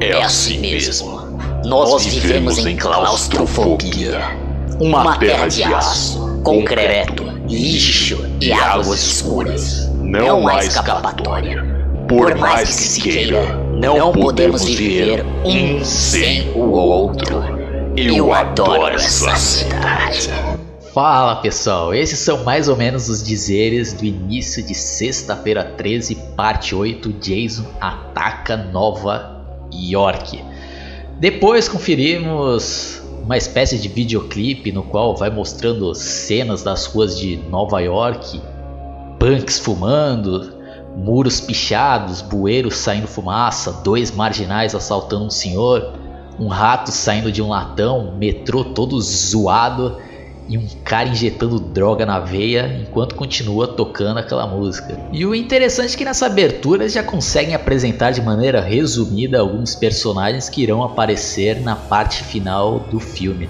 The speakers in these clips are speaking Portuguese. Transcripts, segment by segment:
É assim mesmo. Nós vivemos em claustrofobia. Uma terra de aço, concreto, lixo e águas escuras. Não há escapatória. Por mais que se queira, não podemos viver um sem o outro. Eu adoro essa cidade. Fala pessoal, esses são mais ou menos os dizeres do início de sexta-feira 13, parte 8. Jason ataca Nova York. Depois conferimos uma espécie de videoclipe no qual vai mostrando cenas das ruas de Nova York, punks fumando, muros pichados, bueiros saindo fumaça, dois marginais assaltando um senhor, um rato saindo de um latão, metrô todo zoado e um cara injetando droga na veia enquanto continua tocando aquela música. E o interessante é que nessa abertura eles já conseguem apresentar de maneira resumida alguns personagens que irão aparecer na parte final do filme.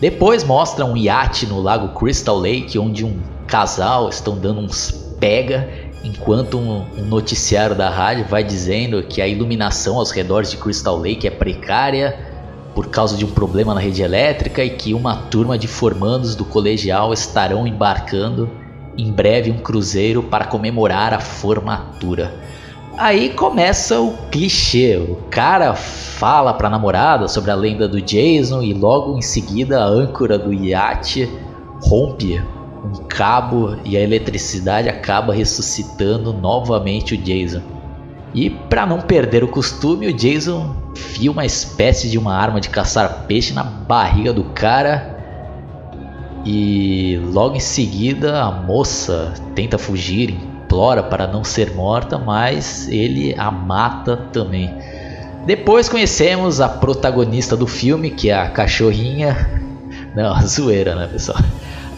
Depois mostra um iate no lago Crystal Lake onde um casal estão dando uns pega enquanto um, um, noticiário da rádio vai dizendo que a iluminação aos redores de Crystal Lake é precária por causa de um problema na rede elétrica e que uma turma de formandos do colegial estarão embarcando em breve um cruzeiro para comemorar a formatura. Aí começa o clichê. O cara fala para a namorada sobre a lenda do Jason e logo em seguida a âncora do iate rompe um cabo e a eletricidade acaba ressuscitando novamente o Jason. E para não perder o costume, o Jason enfia uma espécie de uma arma de caçar peixe na barriga do cara. E logo em seguida a moça tenta fugir, implora para não ser morta, mas ele a mata também. Depois conhecemos a protagonista do filme, que é a cachorrinha. Não, zoeira, né, pessoal?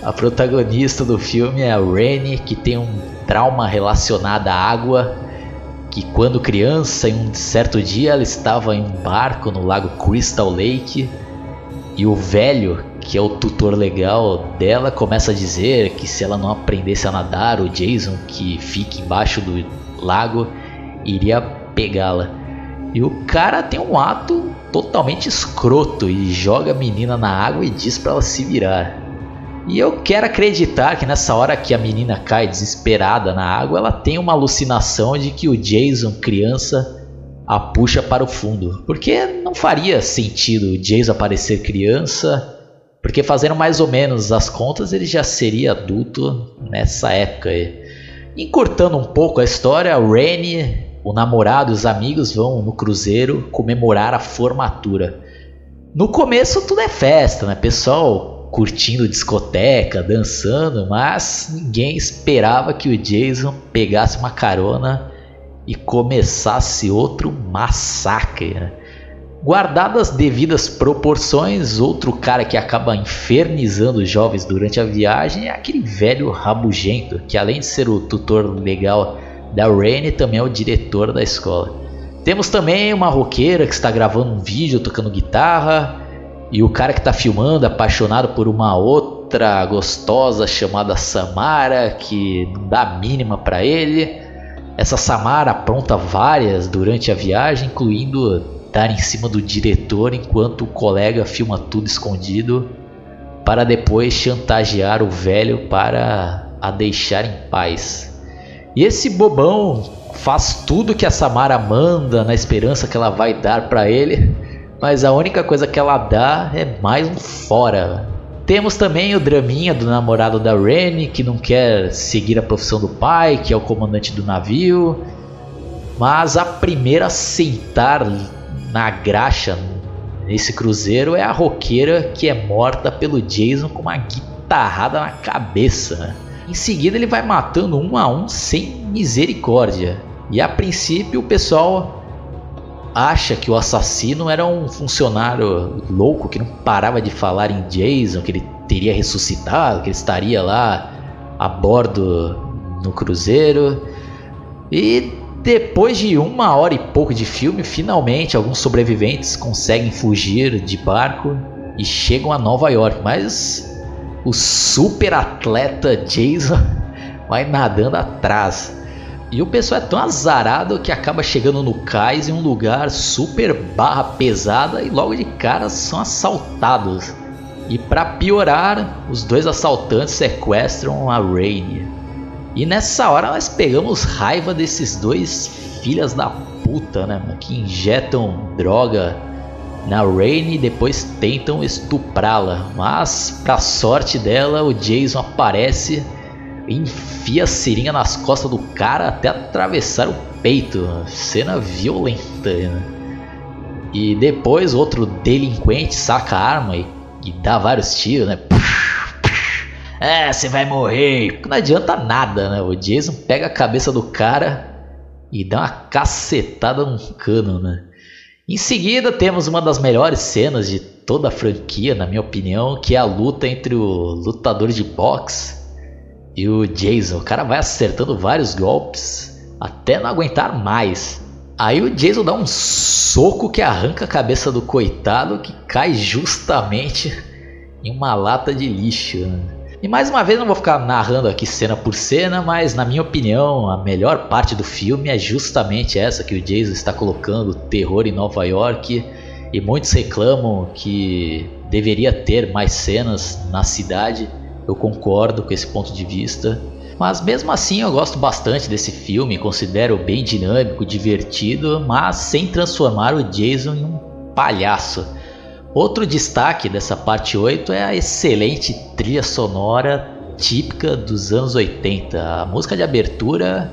A protagonista do filme é a Rennie, que tem um trauma relacionado à água que quando criança, em um certo dia, ela estava em um barco no lago Crystal Lake e o velho, que é o tutor legal dela, começa a dizer que se ela não aprendesse a nadar, o Jason, que fica embaixo do lago, iria pegá-la. E o cara tem um ato totalmente escroto e joga a menina na água e diz para ela se virar. E eu quero acreditar que nessa hora que a menina cai desesperada na água, ela tem uma alucinação de que o Jason, criança, a puxa para o fundo. Porque não faria sentido o Jason aparecer criança, porque fazendo mais ou menos as contas, ele já seria adulto nessa época. Encurtando um pouco a história, o Rennie, o namorado e os amigos vão no cruzeiro comemorar a formatura. No começo tudo é festa, né? Pessoal curtindo discoteca, dançando, mas ninguém esperava que o Jason pegasse uma carona e começasse outro massacre. Né? Guardadas as devidas proporções, outro cara que acaba infernizando os jovens durante a viagem é aquele velho rabugento, que além de ser o tutor legal da Rainy, também é o diretor da escola. Temos também uma roqueira que está gravando um vídeo tocando guitarra, e o cara que tá filmando, apaixonado por uma outra gostosa chamada Samara, que não dá mínima para ele. Essa Samara apronta várias durante a viagem, incluindo dar em cima do diretor enquanto o colega filma tudo escondido, para depois chantagear o velho para a deixar em paz. E esse bobão faz tudo que a Samara manda na esperança que ela vai dar para ele mas a única coisa que ela dá é mais um fora. Temos também o draminha do namorado da Rennie, que não quer seguir a profissão do pai, que é o comandante do navio. Mas a primeira a sentar na graxa nesse cruzeiro é a roqueira que é morta pelo Jason com uma guitarrada na cabeça. Em seguida ele vai matando um a um sem misericórdia. E a princípio o pessoal acha que o assassino era um funcionário louco que não parava de falar em Jason, que ele teria ressuscitado, que ele estaria lá a bordo no cruzeiro. E depois de uma hora e pouco de filme, finalmente alguns sobreviventes conseguem fugir de barco e chegam a Nova York. Mas o super atleta Jason vai nadando atrás. E o pessoal é tão azarado que acaba chegando no cais em um lugar super barra pesada e logo de cara são assaltados. E para piorar, os dois assaltantes sequestram a Rainy. E nessa hora nós pegamos raiva desses dois filhas da puta, né, que injetam droga na Rainy e depois tentam estuprá-la. Mas, pra sorte dela, o Jason aparece enfia a seringa nas costas do cara até atravessar o peito. Cena violenta. Né? E depois outro delinquente saca a arma e, e dá vários tiros, né? É, você vai morrer. Não adianta nada, né? O Jason pega a cabeça do cara e dá uma cacetada num cano, né? Em seguida temos uma das melhores cenas de toda a franquia, na minha opinião, que é a luta entre o lutador de boxe e o Jason, o cara vai acertando vários golpes até não aguentar mais. Aí o Jason dá um soco que arranca a cabeça do coitado que cai justamente em uma lata de lixo. E mais uma vez não vou ficar narrando aqui cena por cena, mas na minha opinião a melhor parte do filme é justamente essa que o Jason está colocando terror em Nova York e muitos reclamam que deveria ter mais cenas na cidade eu concordo com esse ponto de vista. Mas mesmo assim eu gosto bastante desse filme, considero bem dinâmico, divertido, mas sem transformar o Jason em um palhaço. Outro destaque dessa parte 8 é a excelente trilha sonora típica dos anos 80. A música de abertura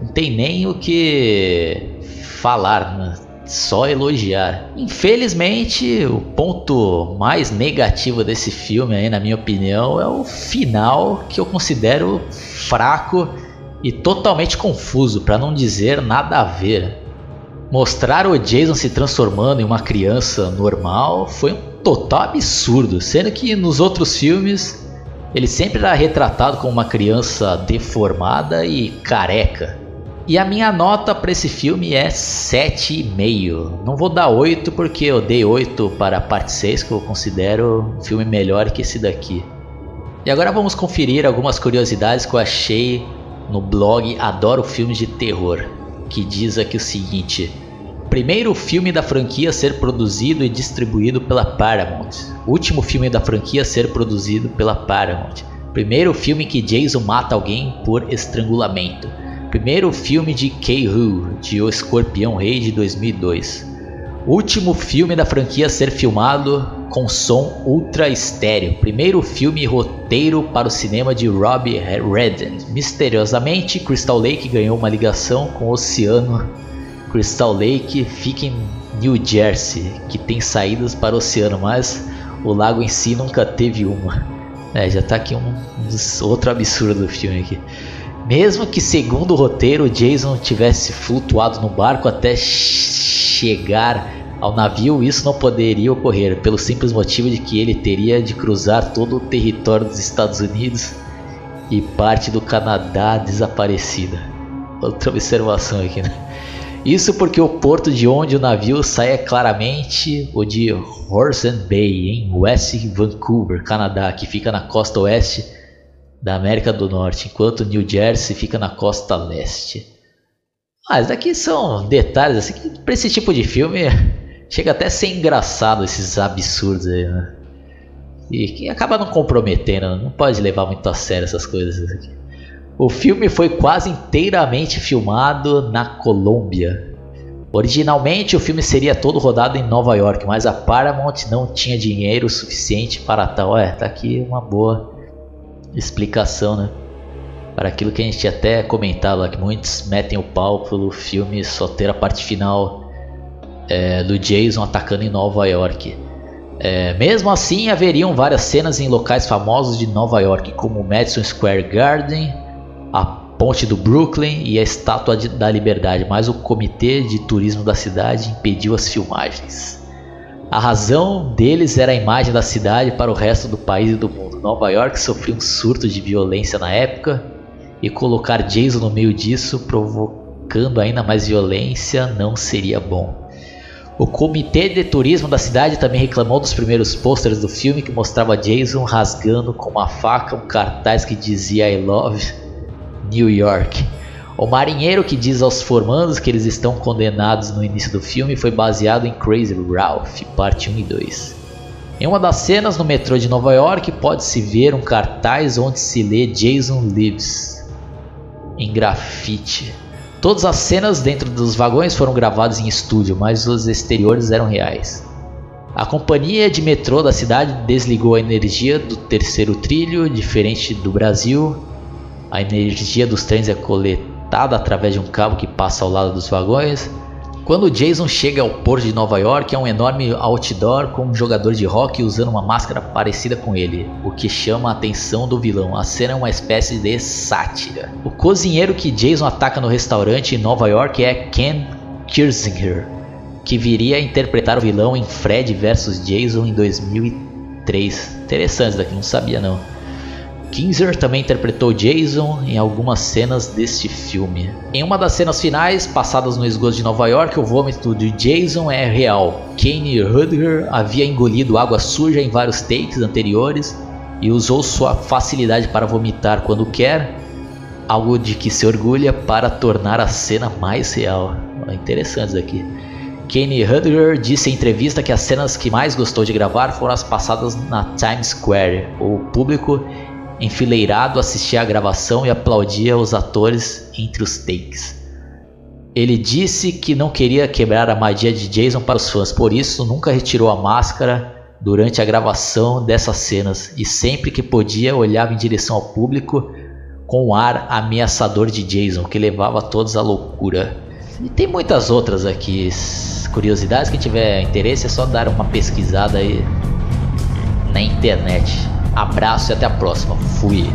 não tem nem o que falar, né? Só elogiar. Infelizmente, o ponto mais negativo desse filme, aí, na minha opinião, é o final que eu considero fraco e totalmente confuso, para não dizer nada a ver. Mostrar o Jason se transformando em uma criança normal foi um total absurdo, sendo que nos outros filmes ele sempre era retratado como uma criança deformada e careca. E a minha nota para esse filme é 7,5. Não vou dar 8 porque eu dei 8 para a parte 6, que eu considero um filme melhor que esse daqui. E agora vamos conferir algumas curiosidades que eu achei no blog Adoro Filmes de Terror, que diz aqui o seguinte: Primeiro filme da franquia a ser produzido e distribuído pela Paramount. Último filme da franquia a ser produzido pela Paramount. Primeiro filme que Jason mata alguém por estrangulamento. Primeiro filme de Kei-Hu, de O Escorpião Rei de 2002. Último filme da franquia a ser filmado com som ultra estéreo. Primeiro filme roteiro para o cinema de Robbie Redden. Misteriosamente, Crystal Lake ganhou uma ligação com o oceano. Crystal Lake fica em New Jersey, que tem saídas para o oceano, mas o lago em si nunca teve uma. É, já está aqui um, um outro absurdo do filme aqui. Mesmo que, segundo o roteiro, Jason tivesse flutuado no barco até chegar ao navio, isso não poderia ocorrer, pelo simples motivo de que ele teria de cruzar todo o território dos Estados Unidos e parte do Canadá desaparecida. Outra observação aqui, né? Isso porque o porto de onde o navio sai é claramente o de Horsens Bay, em West Vancouver, Canadá, que fica na costa oeste da América do Norte, enquanto New Jersey fica na costa leste. Mas daqui são detalhes assim que para esse tipo de filme chega até a ser engraçado esses absurdos aí, né? E que acaba não comprometendo, não pode levar muito a sério essas coisas aqui. O filme foi quase inteiramente filmado na Colômbia. Originalmente o filme seria todo rodado em Nova York, mas a Paramount não tinha dinheiro suficiente para tal. É, tá aqui uma boa explicação, né? Para aquilo que a gente até comentava, que muitos metem o pau pelo filme só ter a parte final é, do Jason atacando em Nova York. É, mesmo assim, haveriam várias cenas em locais famosos de Nova York, como Madison Square Garden, a ponte do Brooklyn e a Estátua da Liberdade, mas o comitê de turismo da cidade impediu as filmagens. A razão deles era a imagem da cidade para o resto do país e do mundo. Nova York sofreu um surto de violência na época e colocar Jason no meio disso, provocando ainda mais violência, não seria bom. O comitê de turismo da cidade também reclamou dos primeiros pôsteres do filme que mostrava Jason rasgando com uma faca um cartaz que dizia I love New York. O marinheiro que diz aos formandos que eles estão condenados no início do filme foi baseado em Crazy Ralph, parte 1 e 2. Em uma das cenas no metrô de Nova York pode-se ver um cartaz onde se lê Jason Lives em grafite. Todas as cenas dentro dos vagões foram gravadas em estúdio, mas os exteriores eram reais. A companhia de metrô da cidade desligou a energia do terceiro trilho, diferente do Brasil. A energia dos trens é coletada conectada através de um cabo que passa ao lado dos vagões. Quando Jason chega ao porto de Nova York, é um enorme outdoor com um jogador de rock usando uma máscara parecida com ele, o que chama a atenção do vilão. A cena é uma espécie de sátira. O cozinheiro que Jason ataca no restaurante em Nova York é Ken Kirzinger, que viria a interpretar o vilão em Fred vs Jason em 2003. Interessante daqui, não sabia não. Kinzer também interpretou Jason em algumas cenas deste filme. Em uma das cenas finais, passadas no esgoto de Nova York, o vômito de Jason é real. Kane Rudger havia engolido água suja em vários takes anteriores e usou sua facilidade para vomitar quando quer, algo de que se orgulha para tornar a cena mais real. Interessante isso aqui. Kane Rudger disse em entrevista que as cenas que mais gostou de gravar foram as passadas na Times Square. O público enfileirado assistia à gravação e aplaudia os atores entre os takes. Ele disse que não queria quebrar a magia de Jason para os fãs, por isso nunca retirou a máscara durante a gravação dessas cenas e sempre que podia olhava em direção ao público com o ar ameaçador de Jason, que levava todos à loucura. E tem muitas outras aqui, curiosidades, quem tiver interesse é só dar uma pesquisada aí na internet. Abraço e até a próxima. Fui.